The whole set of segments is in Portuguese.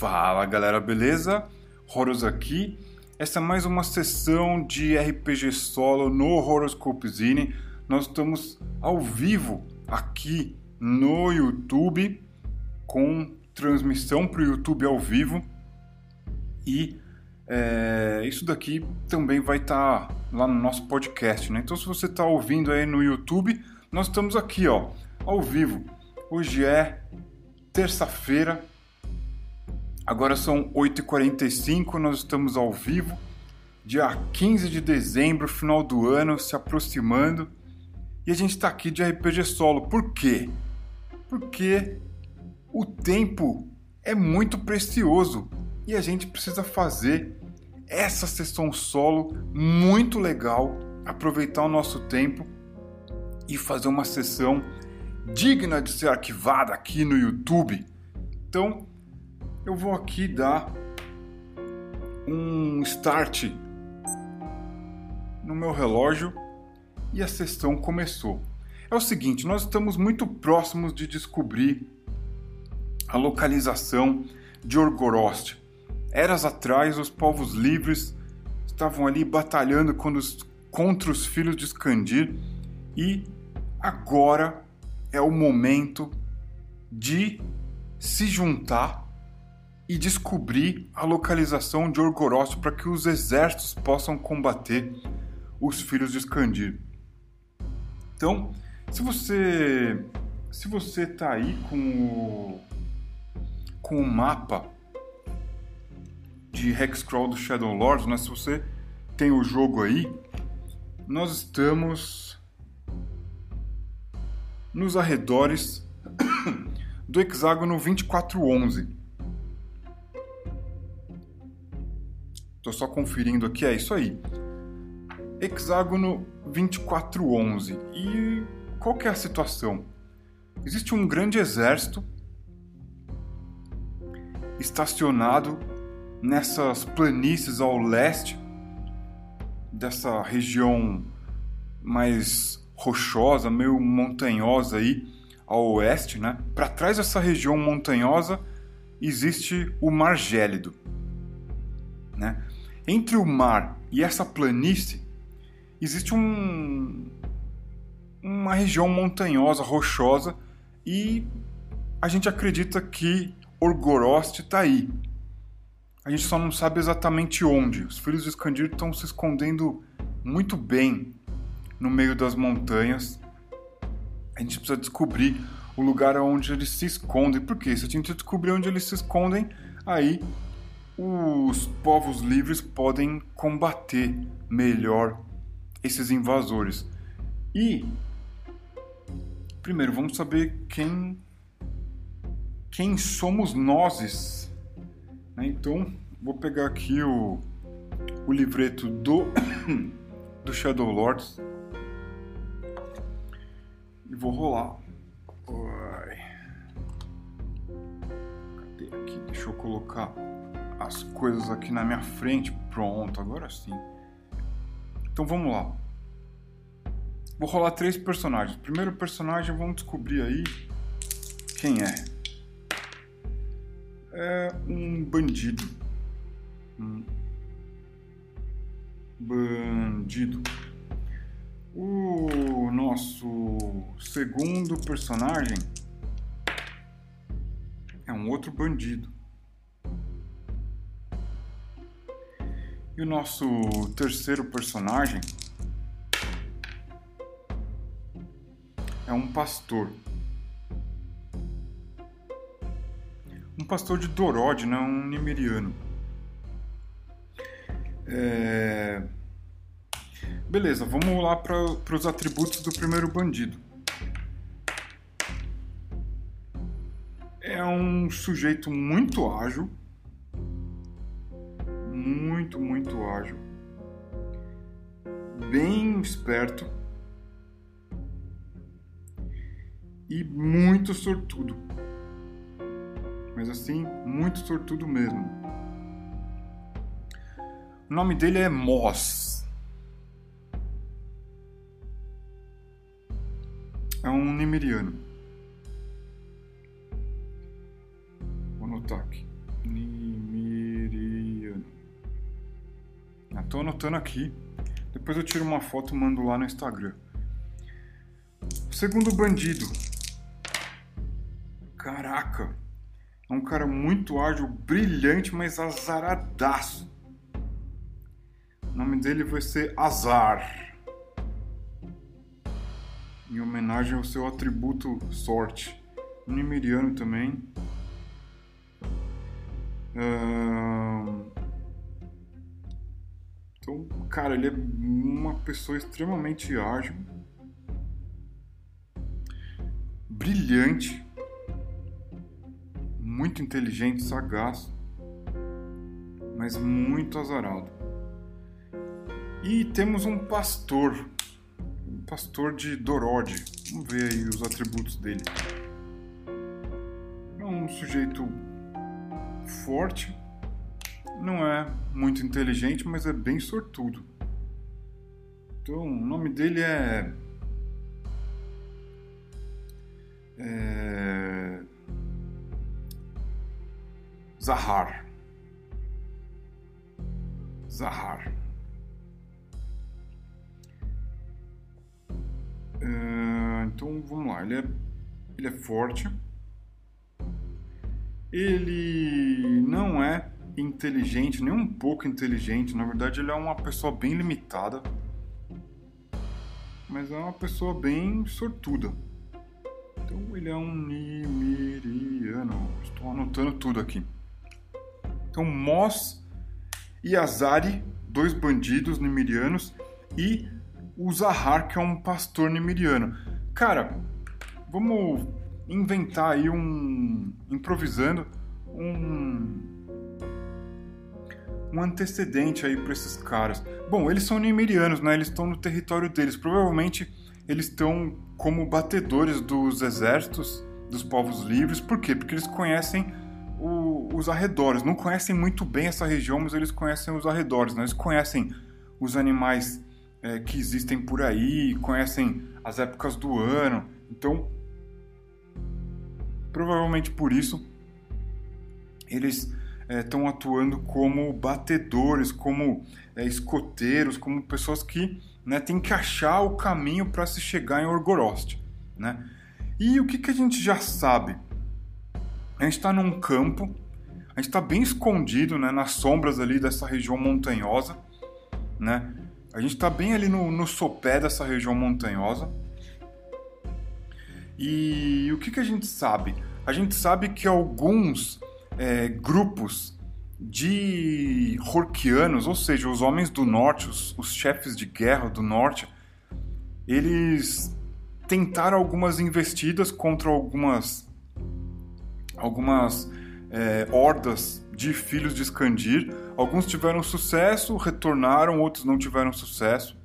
Fala galera, beleza? Horus aqui. Essa é mais uma sessão de RPG solo no Horoscope Zine. Nós estamos ao vivo aqui no YouTube com transmissão para o YouTube ao vivo e é, isso daqui também vai estar tá lá no nosso podcast, né? Então se você está ouvindo aí no YouTube, nós estamos aqui, ó, ao vivo. Hoje é terça-feira, Agora são 8h45, nós estamos ao vivo, dia 15 de dezembro, final do ano, se aproximando. E a gente está aqui de RPG solo. Por quê? Porque o tempo é muito precioso e a gente precisa fazer essa sessão solo muito legal, aproveitar o nosso tempo e fazer uma sessão digna de ser arquivada aqui no YouTube. Então, eu vou aqui dar um start no meu relógio e a sessão começou. É o seguinte, nós estamos muito próximos de descobrir a localização de Orgorost. Eras atrás, os povos livres estavam ali batalhando contra os filhos de Skandir e agora é o momento de se juntar e descobrir a localização de Orgoroth para que os exércitos possam combater os filhos de Skandir. Então, se você se você tá aí com o com o mapa de Hexcrawl do Shadow Lords, né? Se você tem o jogo aí, nós estamos nos arredores do hexágono 2411. Estou só conferindo aqui, é isso aí. Hexágono 2411. E qual que é a situação? Existe um grande exército estacionado nessas planícies ao leste dessa região mais rochosa, meio montanhosa aí ao oeste, né? Para trás dessa região montanhosa existe o Mar Gélido, né? Entre o mar e essa planície existe um, uma região montanhosa, rochosa, e a gente acredita que Orgorost está aí. A gente só não sabe exatamente onde. Os filhos de Skandir estão se escondendo muito bem no meio das montanhas. A gente precisa descobrir o lugar onde eles se escondem. Por quê? Se a gente descobrir onde eles se escondem, aí os povos livres podem combater melhor esses invasores. E primeiro vamos saber quem quem somos nós. Né? Então vou pegar aqui o, o livreto do do Shadow Lords e vou rolar. Cadê aqui? Deixa eu colocar as coisas aqui na minha frente. Pronto, agora sim. Então vamos lá. Vou rolar três personagens. primeiro personagem, vamos descobrir aí quem é. É um bandido. Um bandido. O nosso segundo personagem é um outro bandido. E o nosso terceiro personagem é um pastor. Um pastor de Dorod, né? um Nimeriano. É... Beleza, vamos lá para os atributos do primeiro bandido. É um sujeito muito ágil, muito, muito ágil, bem esperto e muito sortudo. Mas assim, muito sortudo mesmo. O nome dele é Moss. É um Nimeriano. Vou anotar aqui. Tô anotando aqui. Depois eu tiro uma foto e mando lá no Instagram. O segundo bandido. Caraca. É um cara muito ágil, brilhante, mas azaradaço. O nome dele vai ser Azar. Em homenagem ao seu atributo sorte. Nimeriano também. Então, cara, ele é uma pessoa extremamente ágil, brilhante, muito inteligente, sagaz, mas muito azarado. E temos um pastor, um pastor de Dorode. Vamos ver aí os atributos dele. É um sujeito forte, não é muito inteligente, mas é bem sortudo. Então, o nome dele é. é... Zahar. Zahar. É... Então vamos lá, ele é, ele é forte. Ele não é inteligente, nem um pouco inteligente. Na verdade, ele é uma pessoa bem limitada. Mas é uma pessoa bem sortuda. Então, ele é um Nimiriano. Estou anotando tudo aqui. Então, Moss e Azari, dois bandidos nimirianos, e o Zahar, que é um pastor nimiriano. Cara, vamos inventar aí um. improvisando um um antecedente aí para esses caras. Bom, eles são nimerianos, né? Eles estão no território deles. Provavelmente eles estão como batedores dos exércitos dos povos livres. Por quê? Porque eles conhecem o, os arredores. Não conhecem muito bem essa região, mas eles conhecem os arredores. Né? Eles conhecem os animais é, que existem por aí, conhecem as épocas do ano. Então, provavelmente por isso eles estão é, atuando como batedores, como é, escoteiros, como pessoas que né, têm que achar o caminho para se chegar em Orgorost. Né? E o que, que a gente já sabe? A gente está num campo, a gente está bem escondido né, nas sombras ali dessa região montanhosa. Né? A gente está bem ali no, no sopé dessa região montanhosa. E o que, que a gente sabe? A gente sabe que alguns é, grupos de Horkianos, ou seja, os homens do norte, os, os chefes de guerra do norte, eles tentaram algumas investidas contra algumas algumas é, hordas de filhos de Skandir. Alguns tiveram sucesso, retornaram, outros não tiveram sucesso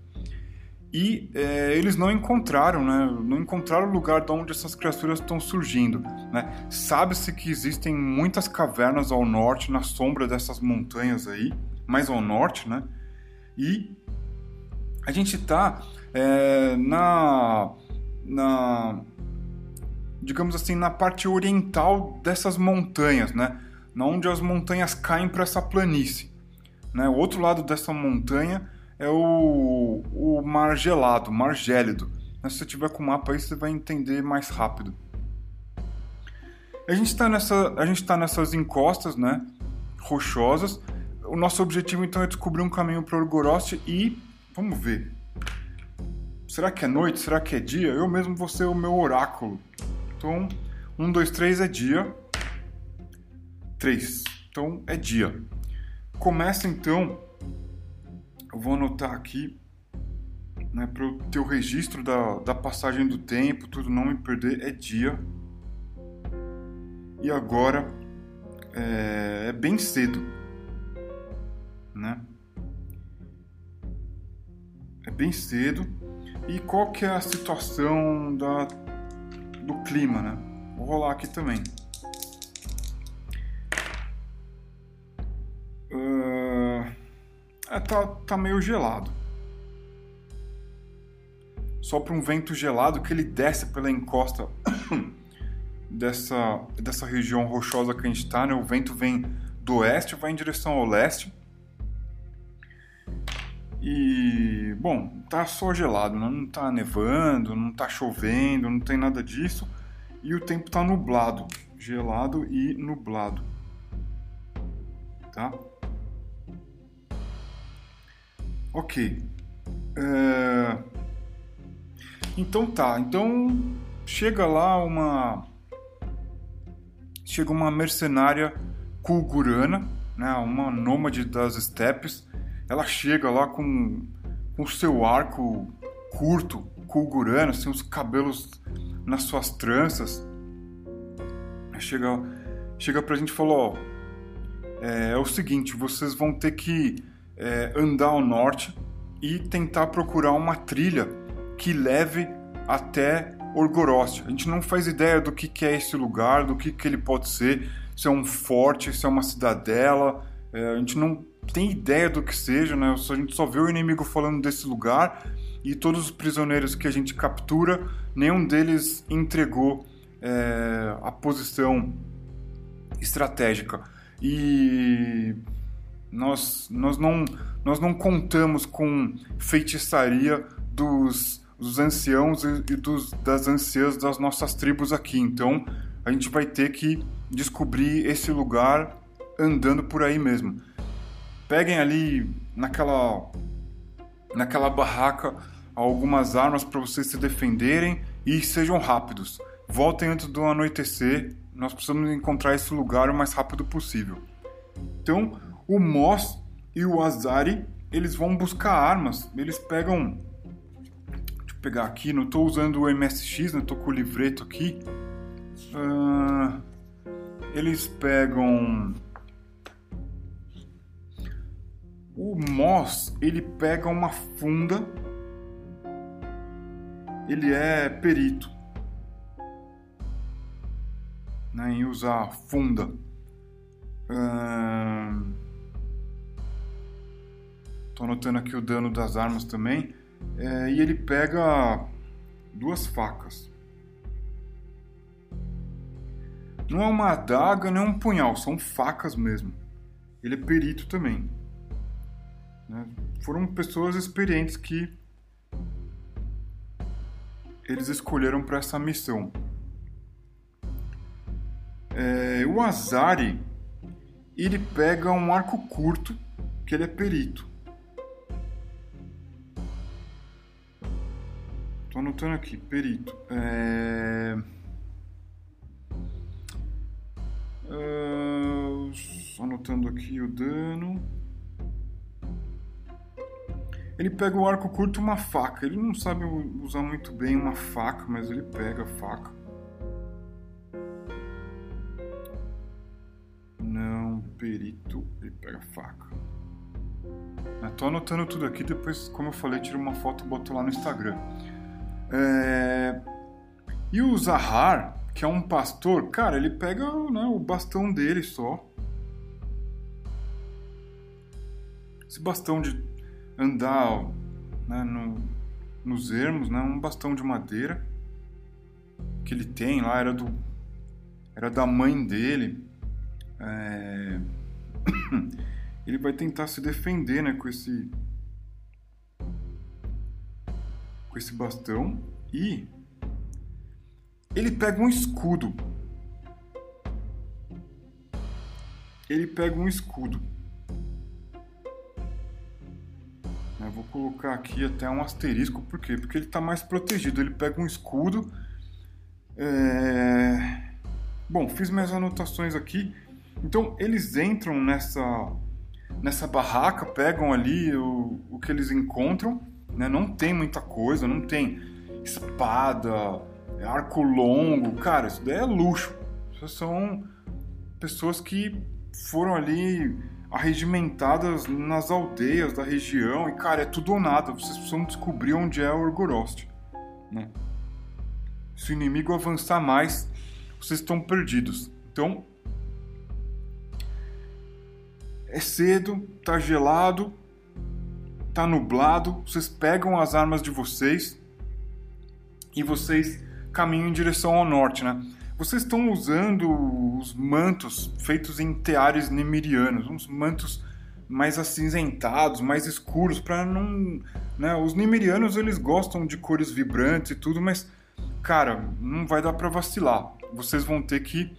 e é, eles não encontraram, né? Não encontraram o lugar de onde essas criaturas estão surgindo, né? Sabe-se que existem muitas cavernas ao norte, na sombra dessas montanhas aí, mais ao norte, né? E a gente está é, na, na, digamos assim, na parte oriental dessas montanhas, né? Na onde as montanhas caem para essa planície, né? O outro lado dessa montanha é o, o mar gelado, mar gélido. Mas se você tiver com o mapa aí, você vai entender mais rápido. A gente está nessa, a gente tá nessas encostas, né, rochosas. O nosso objetivo então é descobrir um caminho para Orgorost e vamos ver. Será que é noite? Será que é dia? Eu mesmo vou ser o meu oráculo. Então, um, dois, três é dia. Três. Então é dia. Começa então eu vou anotar aqui né, para ter o registro da, da passagem do tempo, tudo não me perder, é dia. E agora é, é bem cedo, né? É bem cedo. E qual que é a situação da, do clima, né? Vou rolar aqui também. Tá, tá meio gelado. Só para um vento gelado que ele desce pela encosta dessa, dessa região rochosa que a gente está, né? O vento vem do oeste, vai em direção ao leste. E, bom, tá só gelado, né? não tá nevando, não tá chovendo, não tem nada disso. E o tempo tá nublado, gelado e nublado. Tá? Ok. É... Então tá, então chega lá uma chega uma mercenária kulgurana, né, uma nômade das estepes. Ela chega lá com o seu arco curto, kulgurano, assim, os cabelos nas suas tranças. Chega, chega pra gente e fala, ó, é, é, o seguinte, vocês vão ter que é, andar ao norte e tentar procurar uma trilha que leve até Orgorost. A gente não faz ideia do que, que é esse lugar, do que, que ele pode ser, se é um forte, se é uma cidadela. É, a gente não tem ideia do que seja, né? A gente só vê o inimigo falando desse lugar e todos os prisioneiros que a gente captura, nenhum deles entregou é, a posição estratégica. E nós, nós, não, nós não contamos com feitiçaria dos dos anciãos e dos, das anciãs das nossas tribos aqui. Então a gente vai ter que descobrir esse lugar andando por aí mesmo. Peguem ali naquela naquela barraca algumas armas para vocês se defenderem e sejam rápidos. Voltem antes do anoitecer. Nós precisamos encontrar esse lugar o mais rápido possível. Então, o Moss e o Azari, eles vão buscar armas. Eles pegam pegar aqui, não estou usando o MSX, não estou com o livreto aqui. Uh, eles pegam o Moss, ele pega uma funda. Ele é perito né, em usar funda. Estou uh, anotando aqui o dano das armas também. É, e ele pega duas facas. Não é uma adaga, nem é um punhal, são facas mesmo. Ele é perito também. Né? Foram pessoas experientes que eles escolheram para essa missão. É, o Azari ele pega um arco curto que ele é perito. Tô anotando aqui, perito. É... Uh, anotando aqui o dano. Ele pega o arco curto uma faca. Ele não sabe usar muito bem uma faca, mas ele pega a faca. Não, perito, ele pega a faca. Eu tô anotando tudo aqui, depois, como eu falei, tiro uma foto e boto lá no Instagram. É... E o Zahar, que é um pastor, cara, ele pega né, o bastão dele só. Esse bastão de andar né, no, nos ermos, né, um bastão de madeira que ele tem lá, era do era da mãe dele. É... ele vai tentar se defender né, com esse com esse bastão e ele pega um escudo. Ele pega um escudo. Eu vou colocar aqui até um asterisco, por quê? Porque ele está mais protegido. Ele pega um escudo. É... Bom, fiz minhas anotações aqui. Então eles entram nessa nessa barraca, pegam ali o, o que eles encontram né? Não tem muita coisa, não tem espada, arco longo, cara, isso daí é luxo. São pessoas que foram ali arregimentadas nas aldeias da região e, cara, é tudo ou nada. Vocês precisam descobrir onde é o Orgorost. Né? Se o inimigo avançar mais, vocês estão perdidos. Então, é cedo, tá gelado, tá nublado, vocês pegam as armas de vocês e vocês caminham em direção ao norte, né? Vocês estão usando os mantos feitos em teares nemirianos, uns mantos mais acinzentados, mais escuros, para não, né? Os nimerianos eles gostam de cores vibrantes e tudo, mas cara, não vai dar para vacilar. Vocês vão ter que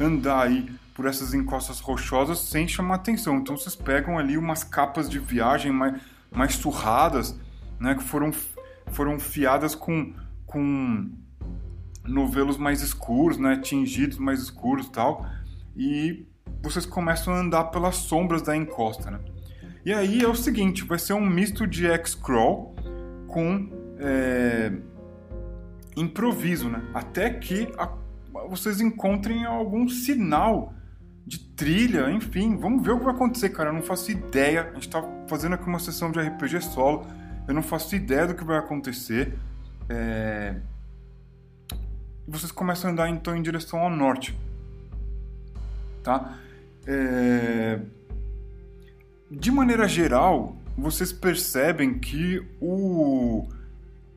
andar aí por essas encostas rochosas sem chamar atenção. Então vocês pegam ali umas capas de viagem mais, mais surradas, né, que foram, foram fiadas com, com novelos mais escuros, né, tingidos mais escuros e tal, e vocês começam a andar pelas sombras da encosta, né? E aí é o seguinte, vai ser um misto de X-Crawl com é, improviso, né? Até que a, vocês encontrem algum sinal de trilha, enfim, vamos ver o que vai acontecer, cara. Eu não faço ideia. A gente tá fazendo aqui uma sessão de RPG solo. Eu não faço ideia do que vai acontecer. É... Vocês começam a andar então em direção ao norte, tá? É... De maneira geral, vocês percebem que o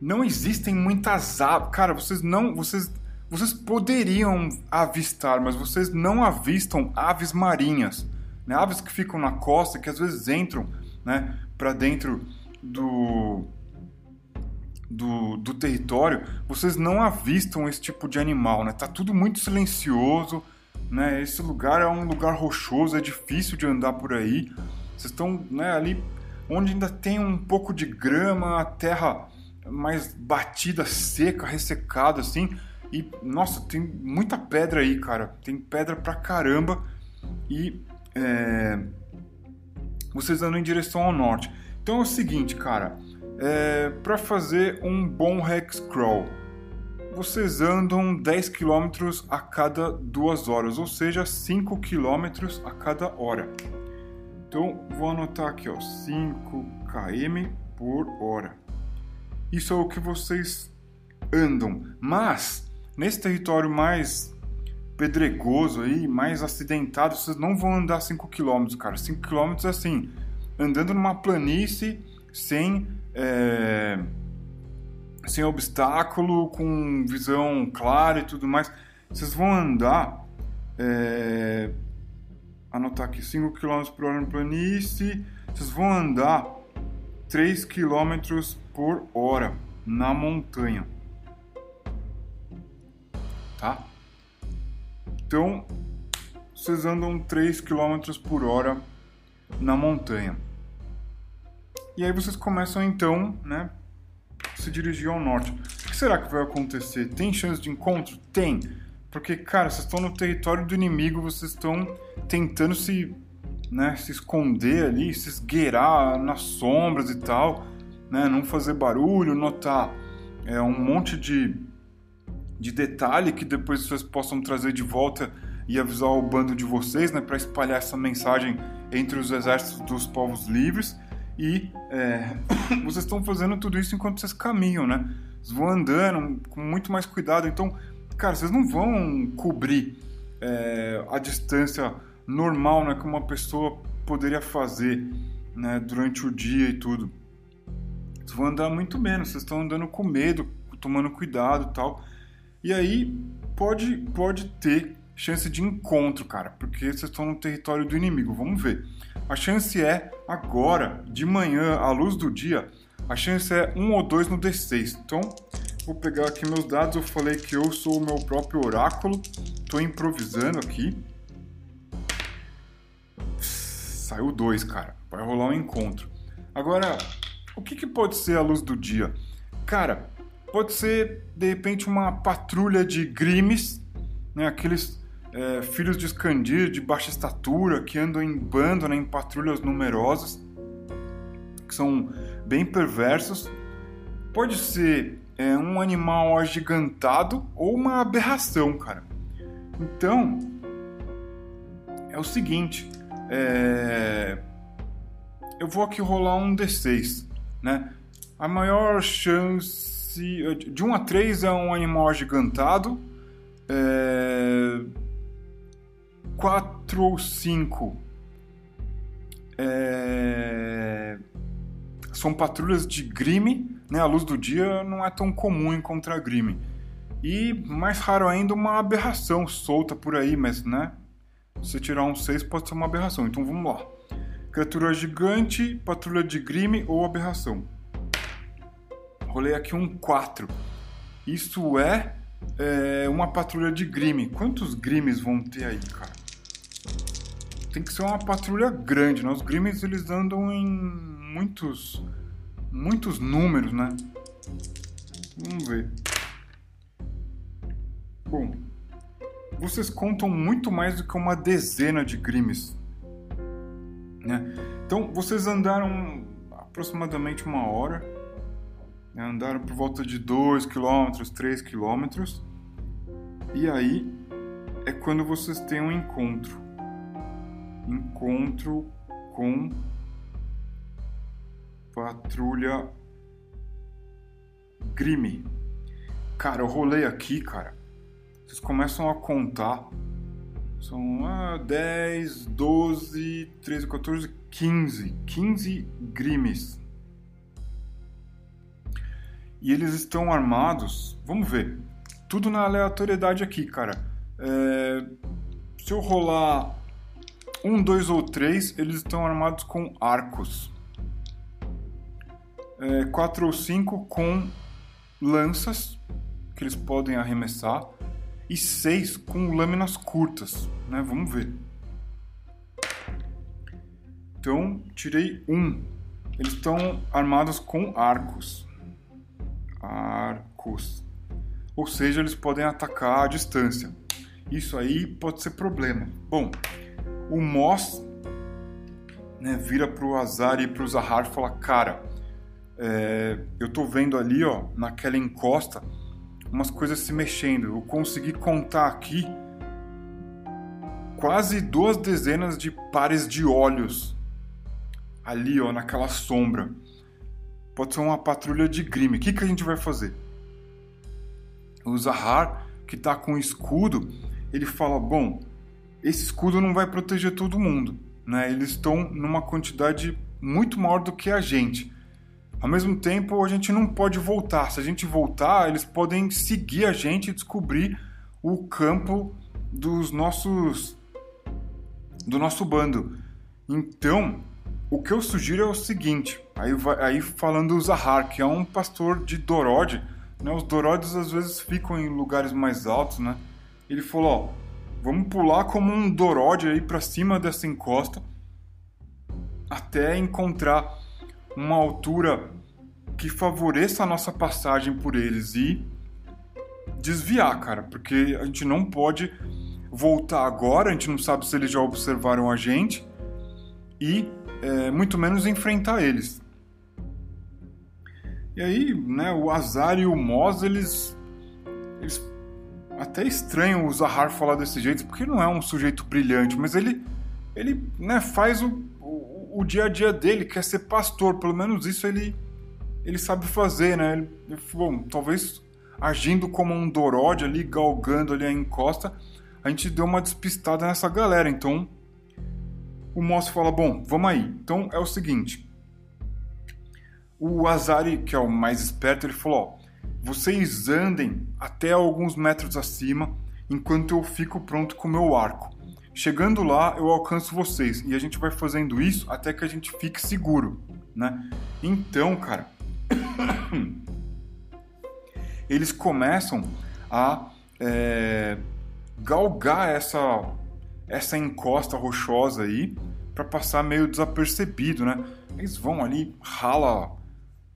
não existem muitas aves. Cara, vocês não, vocês vocês poderiam avistar, mas vocês não avistam aves marinhas, né? Aves que ficam na costa, que às vezes entram, né, para dentro do, do, do território. Vocês não avistam esse tipo de animal, né? Tá tudo muito silencioso né? Esse lugar é um lugar rochoso, é difícil de andar por aí. Vocês estão né, ali onde ainda tem um pouco de grama, a terra mais batida, seca, ressecada assim. E nossa, tem muita pedra aí, cara. Tem pedra pra caramba. E é... vocês andam em direção ao norte. Então é o seguinte, cara. É... Para fazer um bom hex crawl vocês andam 10 km a cada duas horas, ou seja, 5 km a cada hora. Então, vou anotar aqui, ó, 5 km por hora. Isso é o que vocês andam. Mas, nesse território mais pedregoso aí, mais acidentado, vocês não vão andar 5 km, cara. 5 km assim, andando numa planície sem... É sem obstáculo, com visão clara e tudo mais. Vocês vão andar, é, anotar aqui, 5 km por hora no planície, vocês vão andar 3 km por hora na montanha. Tá? Então, vocês andam 3 km por hora na montanha. E aí vocês começam então, né, se dirigir ao norte. O que será que vai acontecer? Tem chance de encontro? Tem. Porque, cara, vocês estão no território do inimigo, vocês estão tentando se, né, se esconder ali, se esgueirar nas sombras e tal, né, não fazer barulho, notar é, um monte de, de detalhe que depois vocês possam trazer de volta e avisar o bando de vocês, né, para espalhar essa mensagem entre os exércitos dos povos livres e é, vocês estão fazendo tudo isso enquanto vocês caminham, né? Vocês vão andando com muito mais cuidado. Então, cara, vocês não vão cobrir é, a distância normal, né, que uma pessoa poderia fazer, né, durante o dia e tudo. Vocês vão andar muito menos. Vocês estão andando com medo, tomando cuidado, tal. E aí pode pode ter chance de encontro, cara, porque vocês estão no território do inimigo. Vamos ver. A chance é agora, de manhã, à luz do dia, a chance é 1 ou 2 no D6. Então, vou pegar aqui meus dados. Eu falei que eu sou o meu próprio oráculo. Estou improvisando aqui. Saiu 2, cara. Vai rolar um encontro. Agora, o que, que pode ser a luz do dia? Cara, pode ser de repente uma patrulha de grimes, né? Aqueles é, filhos de Escandir de baixa estatura que andam em bando, né, em patrulhas numerosas, que são bem perversos. Pode ser é, um animal agigantado ou uma aberração, cara. Então, é o seguinte, é... eu vou aqui rolar um D6, né? A maior chance de 1 a 3 é um animal agigantado, é... 4 ou 5 é... são patrulhas de grime, né? A luz do dia não é tão comum encontrar grime. E mais raro ainda uma aberração solta por aí, mas né? Se tirar um 6 pode ser uma aberração. Então vamos lá. Criatura gigante, patrulha de grime ou aberração. Rolei aqui um 4. Isso é, é uma patrulha de grime. Quantos grimes vão ter aí, cara? Tem que ser uma patrulha grande, né? Os grimes eles andam em muitos muitos números, né? Vamos ver. Bom, vocês contam muito mais do que uma dezena de grimes. Né? Então, vocês andaram aproximadamente uma hora? Andaram por volta de 2 km, 3 km, e aí é quando vocês têm um encontro. Encontro com patrulha Grime. Cara, eu rolei aqui, cara. Vocês começam a contar. São ah, 10, 12, 13, 14, 15. 15 grimes. E eles estão armados. Vamos ver. Tudo na aleatoriedade aqui, cara. É... Se eu rolar um, dois ou três, eles estão armados com arcos. É, quatro ou cinco com lanças que eles podem arremessar e seis com lâminas curtas, né? Vamos ver. Então, tirei um. Eles estão armados com arcos. Arcos. Ou seja, eles podem atacar à distância. Isso aí pode ser problema. Bom, o Moss né, vira pro Azar e pro Zahar e fala: Cara, é, eu tô vendo ali, ó, naquela encosta, umas coisas se mexendo. Eu consegui contar aqui quase duas dezenas de pares de olhos ali, ó, naquela sombra. Pode ser uma patrulha de grime. O que, que a gente vai fazer? O Zahar, que tá com o escudo, ele fala: Bom, esse escudo não vai proteger todo mundo. Né? Eles estão numa quantidade muito maior do que a gente. Ao mesmo tempo, a gente não pode voltar. Se a gente voltar, eles podem seguir a gente e descobrir o campo dos nossos do nosso bando. Então, o que eu sugiro é o seguinte, aí, aí falando o Zahar, que é um pastor de Dorod, né? Os Dorodes às vezes ficam em lugares mais altos, né? Ele falou, ó, vamos pular como um Dorod aí para cima dessa encosta até encontrar uma altura que favoreça a nossa passagem por eles e desviar, cara, porque a gente não pode voltar agora, a gente não sabe se eles já observaram a gente e é, muito menos enfrentar eles. E aí, né, o Azar e o Moz, eles, eles até estranham o Zahar falar desse jeito, porque não é um sujeito brilhante, mas ele, ele né, faz o, o dia a dia dele, quer ser pastor, pelo menos isso ele, ele sabe fazer, né? Ele, bom, talvez agindo como um Dorod ali, galgando ali a encosta, a gente deu uma despistada nessa galera. Então, o Moss fala: Bom, vamos aí. Então é o seguinte. O Azari, que é o mais esperto, ele falou: vocês andem até alguns metros acima enquanto eu fico pronto com o meu arco. Chegando lá, eu alcanço vocês e a gente vai fazendo isso até que a gente fique seguro, né? Então, cara, eles começam a é, galgar essa essa encosta rochosa aí para passar meio desapercebido, né? Eles vão ali, rala,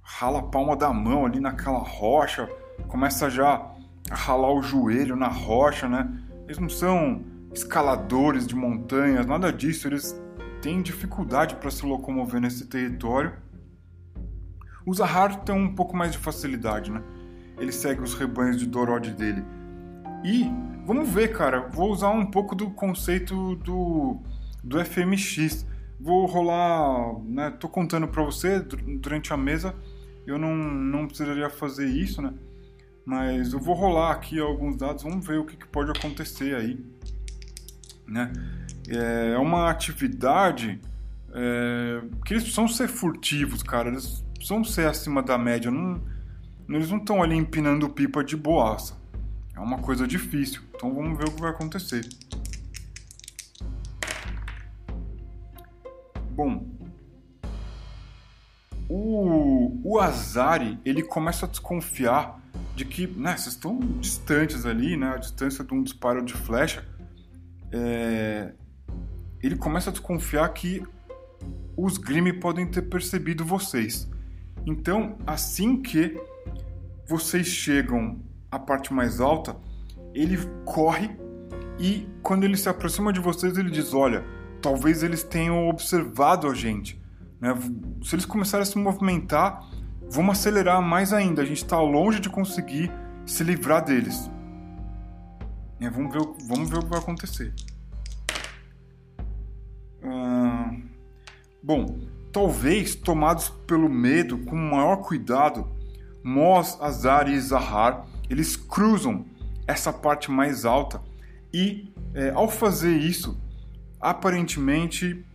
rala a palma da mão ali naquela rocha, começa já a ralar o joelho na rocha, né? Eles não são escaladores de montanhas, nada disso, eles têm dificuldade para se locomover nesse território. O Zahar tem um pouco mais de facilidade, né? Ele segue os rebanhos de Dorod dele. E vamos ver, cara, vou usar um pouco do conceito do, do FMX. Vou rolar, né? Tô contando para você durante a mesa. Eu não, não precisaria fazer isso, né? Mas eu vou rolar aqui alguns dados, vamos ver o que, que pode acontecer aí né? É uma atividade é, que eles precisam ser furtivos, cara. Eles precisam ser acima da média. Não, eles não estão ali empinando pipa de boaça. É uma coisa difícil. Então vamos ver o que vai acontecer. bom, o, o Azari ele começa a desconfiar de que, né, vocês estão distantes ali, né, a distância de um disparo de flecha. É, ele começa a desconfiar que os Grimm podem ter percebido vocês. Então, assim que vocês chegam à parte mais alta, ele corre e quando ele se aproxima de vocês, ele diz: Olha, talvez eles tenham observado a gente. Né? Se eles começarem a se movimentar, vamos acelerar mais ainda. A gente está longe de conseguir se livrar deles. É, vamos, ver, vamos ver o que vai acontecer. bom, talvez tomados pelo medo, com maior cuidado, Mos, Azar e Zahar eles cruzam essa parte mais alta e, é, ao fazer isso, aparentemente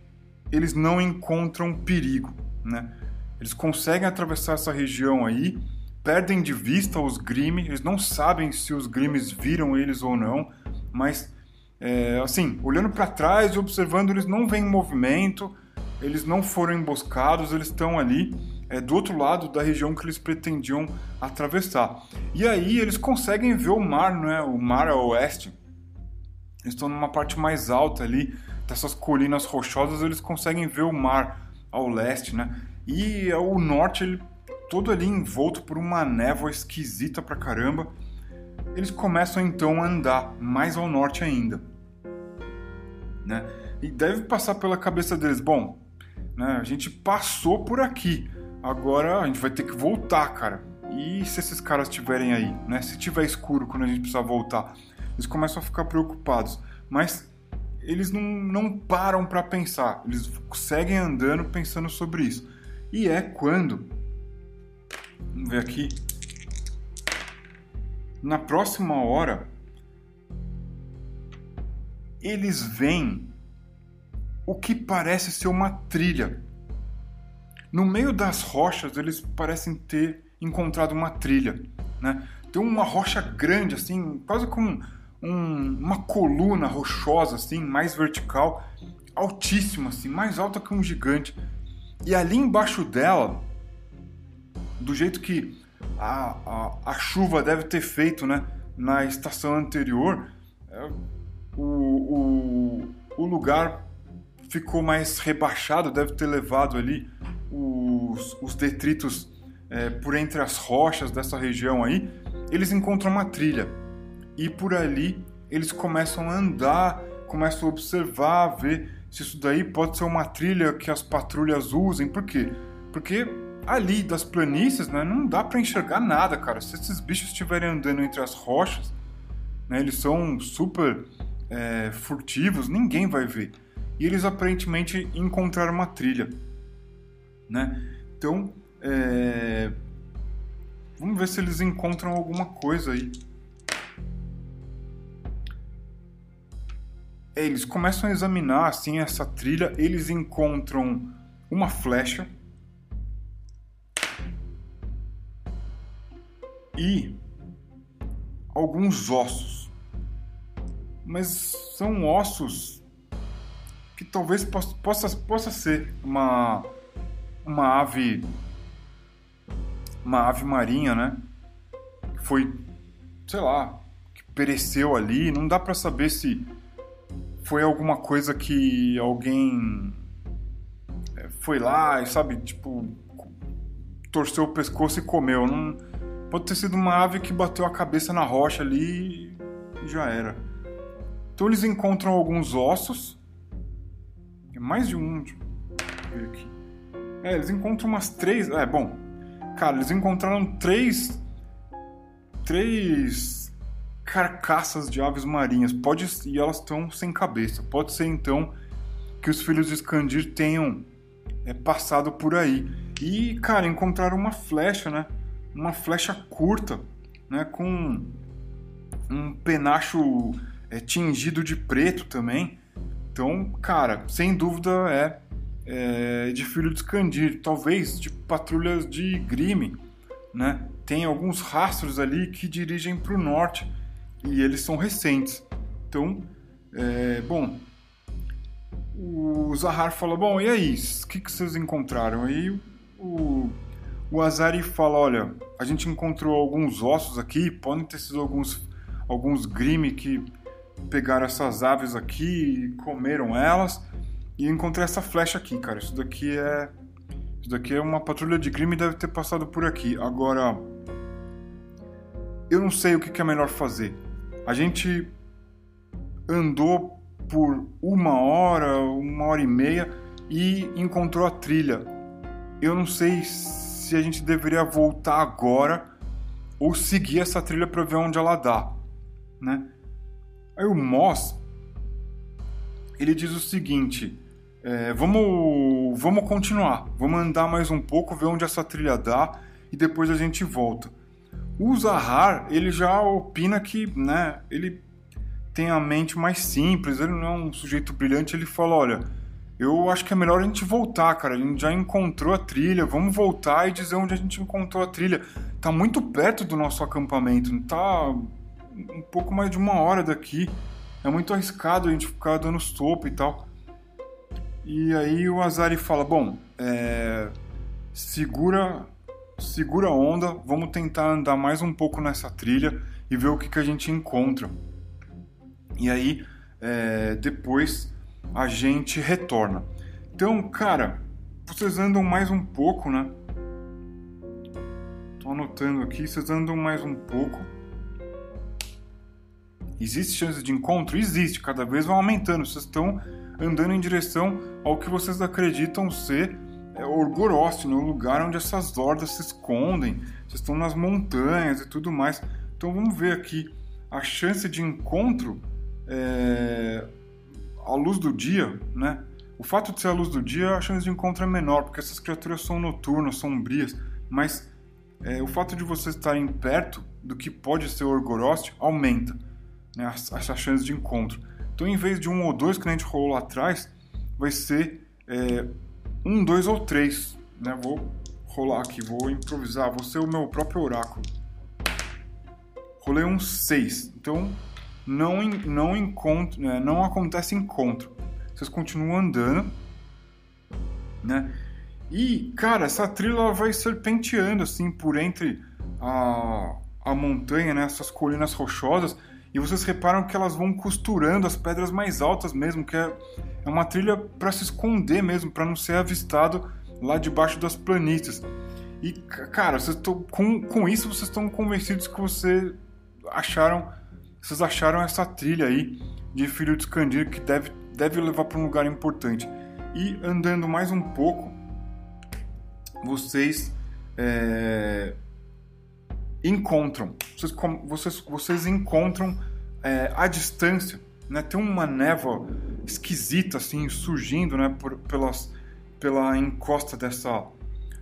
eles não encontram perigo, né? Eles conseguem atravessar essa região aí, perdem de vista os Grimm, eles não sabem se os Grimms viram eles ou não, mas é, assim, olhando para trás e observando, eles não veem movimento, eles não foram emboscados, eles estão ali é, do outro lado da região que eles pretendiam atravessar. E aí eles conseguem ver o mar, né? O mar a oeste. Eles estão numa parte mais alta ali dessas colinas rochosas, eles conseguem ver o mar ao leste, né? E o norte, ele todo ali envolto por uma névoa esquisita pra caramba. Eles começam então a andar mais ao norte ainda, né? E deve passar pela cabeça deles, bom, né? A gente passou por aqui, agora a gente vai ter que voltar, cara. E se esses caras estiverem aí, né? Se tiver escuro quando a gente precisar voltar, eles começam a ficar preocupados. Mas eles não, não param para pensar, eles seguem andando pensando sobre isso. E é quando, vamos ver aqui, na próxima hora, eles veem o que parece ser uma trilha. No meio das rochas, eles parecem ter encontrado uma trilha, né? Tem uma rocha grande, assim, quase como um, uma coluna rochosa, assim, mais vertical, altíssima, assim, mais alta que um gigante. E ali embaixo dela, do jeito que a, a, a chuva deve ter feito, né, na estação anterior, é, o, o, o lugar ficou mais rebaixado, deve ter levado ali os, os detritos é, por entre as rochas dessa região aí. Eles encontram uma trilha e por ali eles começam a andar, começam a observar, ver se isso daí pode ser uma trilha que as patrulhas usem. Por quê? Porque ali das planícies, né, não dá para enxergar nada, cara. Se esses bichos estiverem andando entre as rochas, né, eles são super é, furtivos, ninguém vai ver e eles aparentemente encontraram uma trilha, né? Então, é... vamos ver se eles encontram alguma coisa aí. É, eles começam a examinar assim essa trilha, eles encontram uma flecha e alguns ossos. Mas são ossos que talvez possa, possa ser uma, uma ave uma ave marinha, né? Foi, sei lá, que pereceu ali. Não dá para saber se foi alguma coisa que alguém é, foi lá e sabe, tipo, torceu o pescoço e comeu. Não pode ter sido uma ave que bateu a cabeça na rocha ali e já era. Então eles encontram alguns ossos é mais de um. Deixa eu ver aqui. É, eles encontram umas três. É, bom. Cara, eles encontraram três. Três carcaças de aves marinhas. Pode e elas estão sem cabeça. Pode ser então que os filhos de Skandir tenham é, passado por aí. E, cara, encontraram uma flecha, né? Uma flecha curta, né? Com um penacho é, tingido de preto também. Então, cara, sem dúvida é, é de filho de Scandir, talvez de patrulhas de Grime, né? Tem alguns rastros ali que dirigem para o norte e eles são recentes. Então, é, bom, o Zahar fala: Bom, e aí? O que, que vocês encontraram? Aí o, o Azari fala: Olha, a gente encontrou alguns ossos aqui, podem ter sido alguns, alguns grime que pegaram essas aves aqui e comeram elas. E encontrei essa flecha aqui, cara. Isso daqui é. Isso daqui é uma patrulha de crime deve ter passado por aqui. Agora. Eu não sei o que é melhor fazer. A gente andou por uma hora, uma hora e meia e encontrou a trilha. Eu não sei se a gente deveria voltar agora ou seguir essa trilha para ver onde ela dá, né? Aí o Moss ele diz o seguinte: é, vamos, vamos continuar, vamos andar mais um pouco, ver onde essa trilha dá e depois a gente volta. O Zahar ele já opina que, né? Ele tem a mente mais simples, ele não é um sujeito brilhante, ele fala, olha, eu acho que é melhor a gente voltar, cara. A gente já encontrou a trilha, vamos voltar e dizer onde a gente encontrou a trilha. Tá muito perto do nosso acampamento, tá um pouco mais de uma hora daqui. É muito arriscado a gente ficar dando topo e tal. E aí o Azari fala, bom, é... segura, segura a onda, vamos tentar andar mais um pouco nessa trilha e ver o que, que a gente encontra. E aí, é, depois a gente retorna. Então, cara, vocês andam mais um pouco, né? Tô anotando aqui, vocês andam mais um pouco. Existe chance de encontro? Existe, cada vez vão aumentando. Vocês estão andando em direção ao que vocês acreditam ser é, Orgoroth, no lugar onde essas hordas se escondem. Vocês estão nas montanhas e tudo mais. Então vamos ver aqui a chance de encontro é, à luz do dia, né? O fato de ser a luz do dia, a chance de encontro é menor, porque essas criaturas são noturnas, sombrias, mas é, o fato de vocês estarem perto do que pode ser o Orgorost aumenta né, essa chance de encontro. Então, em vez de um ou dois que a gente rolou lá atrás, vai ser é, um, dois ou três. Né? Vou rolar aqui, vou improvisar, vou ser o meu próprio oráculo. Rolei um seis. Então, não, não, encontro, né, não acontece encontro. Vocês continuam andando, né? E, cara, essa trilha vai serpenteando assim por entre a, a montanha, né? Essas colinas rochosas. E vocês reparam que elas vão costurando as pedras mais altas mesmo, que é, é uma trilha para se esconder mesmo, para não ser avistado lá debaixo das planícies. E, cara, vocês tão, com, com isso vocês estão convencidos que vocês acharam vocês acharam essa trilha aí de Filho de Escandir que deve, deve levar para um lugar importante. E andando mais um pouco, vocês é, encontram, vocês, vocês, vocês encontram é, a distância, né? Tem uma névoa esquisita assim surgindo, né? Por, pelas, pela encosta dessa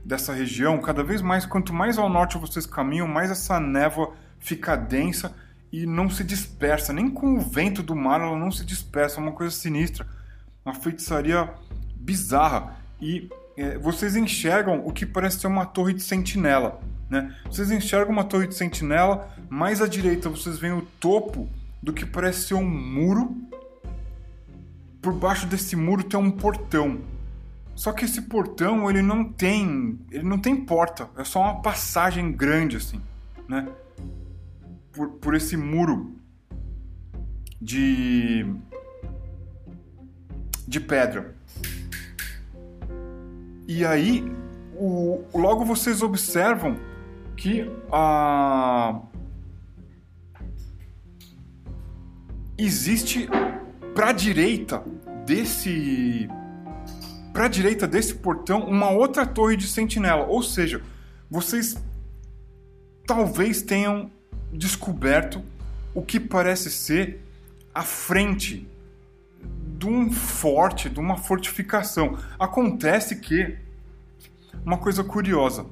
dessa região. Cada vez mais, quanto mais ao norte vocês caminham, mais essa névoa fica densa e não se dispersa, nem com o vento do mar ela não se dispersa, é uma coisa sinistra, uma feitiçaria bizarra. E é, vocês enxergam o que parece ser uma torre de sentinela. Né? Vocês enxergam uma torre de sentinela, mais à direita vocês veem o topo do que parece ser um muro. Por baixo desse muro tem um portão. Só que esse portão ele não tem, ele não tem porta, é só uma passagem grande assim, né? por, por esse muro de, de pedra. E aí, o, logo vocês observam que a, existe para a direita desse para a direita desse portão uma outra torre de sentinela, ou seja, vocês talvez tenham descoberto o que parece ser a frente de um forte, de uma fortificação. Acontece que uma coisa curiosa.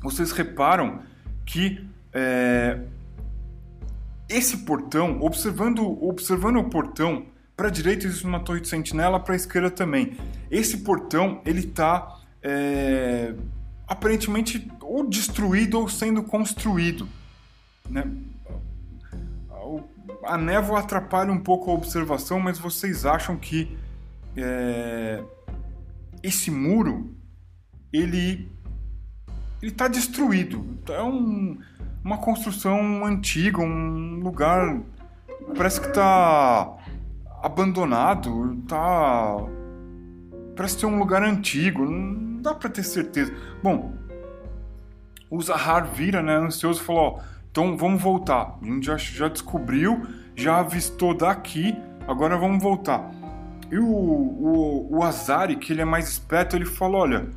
Vocês reparam que é, esse portão, observando, observando o portão, para a direita existe uma torre de sentinela, para a esquerda também. Esse portão ele está é, aparentemente ou destruído ou sendo construído. Né? A névoa atrapalha um pouco a observação, mas vocês acham que é, esse muro ele ele está destruído. É um, uma construção antiga, um lugar parece que está abandonado, tá parece ser um lugar antigo, não dá para ter certeza. Bom, o Zahar vira, né, ansioso, falou: ó, então vamos voltar. A gente já, já descobriu, já avistou daqui, agora vamos voltar. E o, o, o Azari, que ele é mais esperto, ele falou: olha,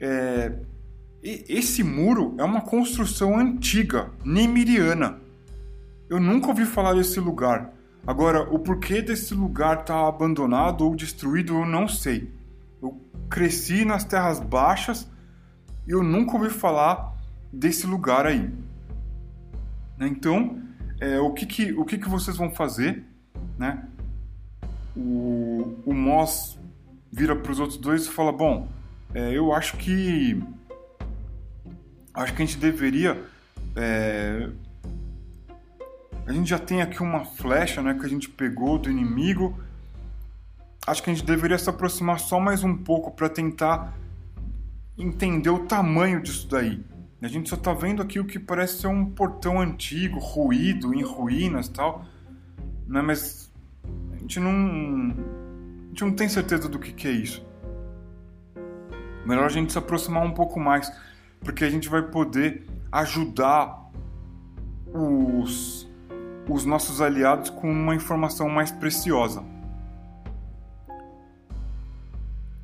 é, esse muro é uma construção antiga, nemiriana. Eu nunca ouvi falar desse lugar. Agora, o porquê desse lugar estar tá abandonado ou destruído, eu não sei. Eu cresci nas terras baixas e eu nunca ouvi falar desse lugar aí. Então, é, o, que, que, o que, que vocês vão fazer? Né? O, o Moss vira para os outros dois e fala: Bom, é, eu acho que. Acho que a gente deveria. É, a gente já tem aqui uma flecha né, que a gente pegou do inimigo. Acho que a gente deveria se aproximar só mais um pouco para tentar entender o tamanho disso daí. A gente só tá vendo aqui o que parece ser um portão antigo, ruído, em ruínas tal. Né? Mas a gente não. A gente não tem certeza do que, que é isso. Melhor a gente se aproximar um pouco mais, porque a gente vai poder ajudar os, os nossos aliados com uma informação mais preciosa.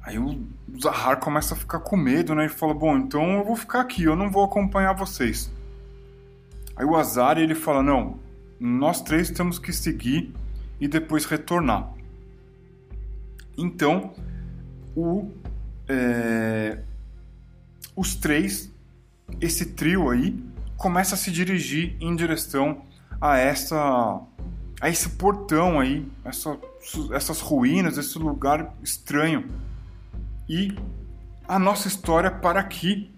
Aí o Zahar começa a ficar com medo, né? E fala: Bom, então eu vou ficar aqui, eu não vou acompanhar vocês. Aí o Azar ele fala: Não, nós três temos que seguir e depois retornar. Então, o é, os três, esse trio aí, começa a se dirigir em direção a essa a esse portão aí, essa, essas ruínas, esse lugar estranho. E a nossa história para aqui.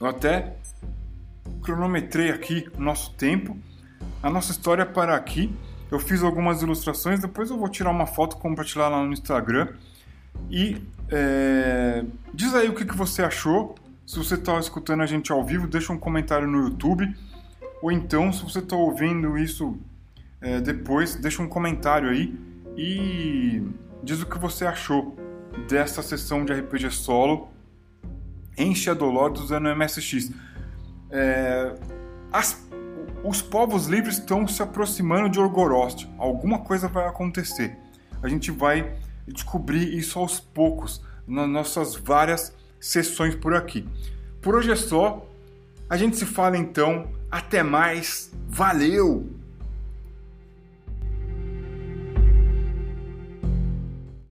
Eu até cronometrei aqui o nosso tempo. A nossa história para aqui. Eu fiz algumas ilustrações, depois eu vou tirar uma foto e compartilhar lá no Instagram. E é, diz aí o que, que você achou. Se você está escutando a gente ao vivo, deixa um comentário no YouTube. Ou então, se você está ouvindo isso é, depois, deixa um comentário aí e diz o que você achou dessa sessão de RPG solo em Shadowlord usando MSX. É, as, os povos livres estão se aproximando de Orgorost. Alguma coisa vai acontecer. A gente vai descobrir isso aos poucos nas nossas várias sessões por aqui. Por hoje é só. A gente se fala então. Até mais. Valeu!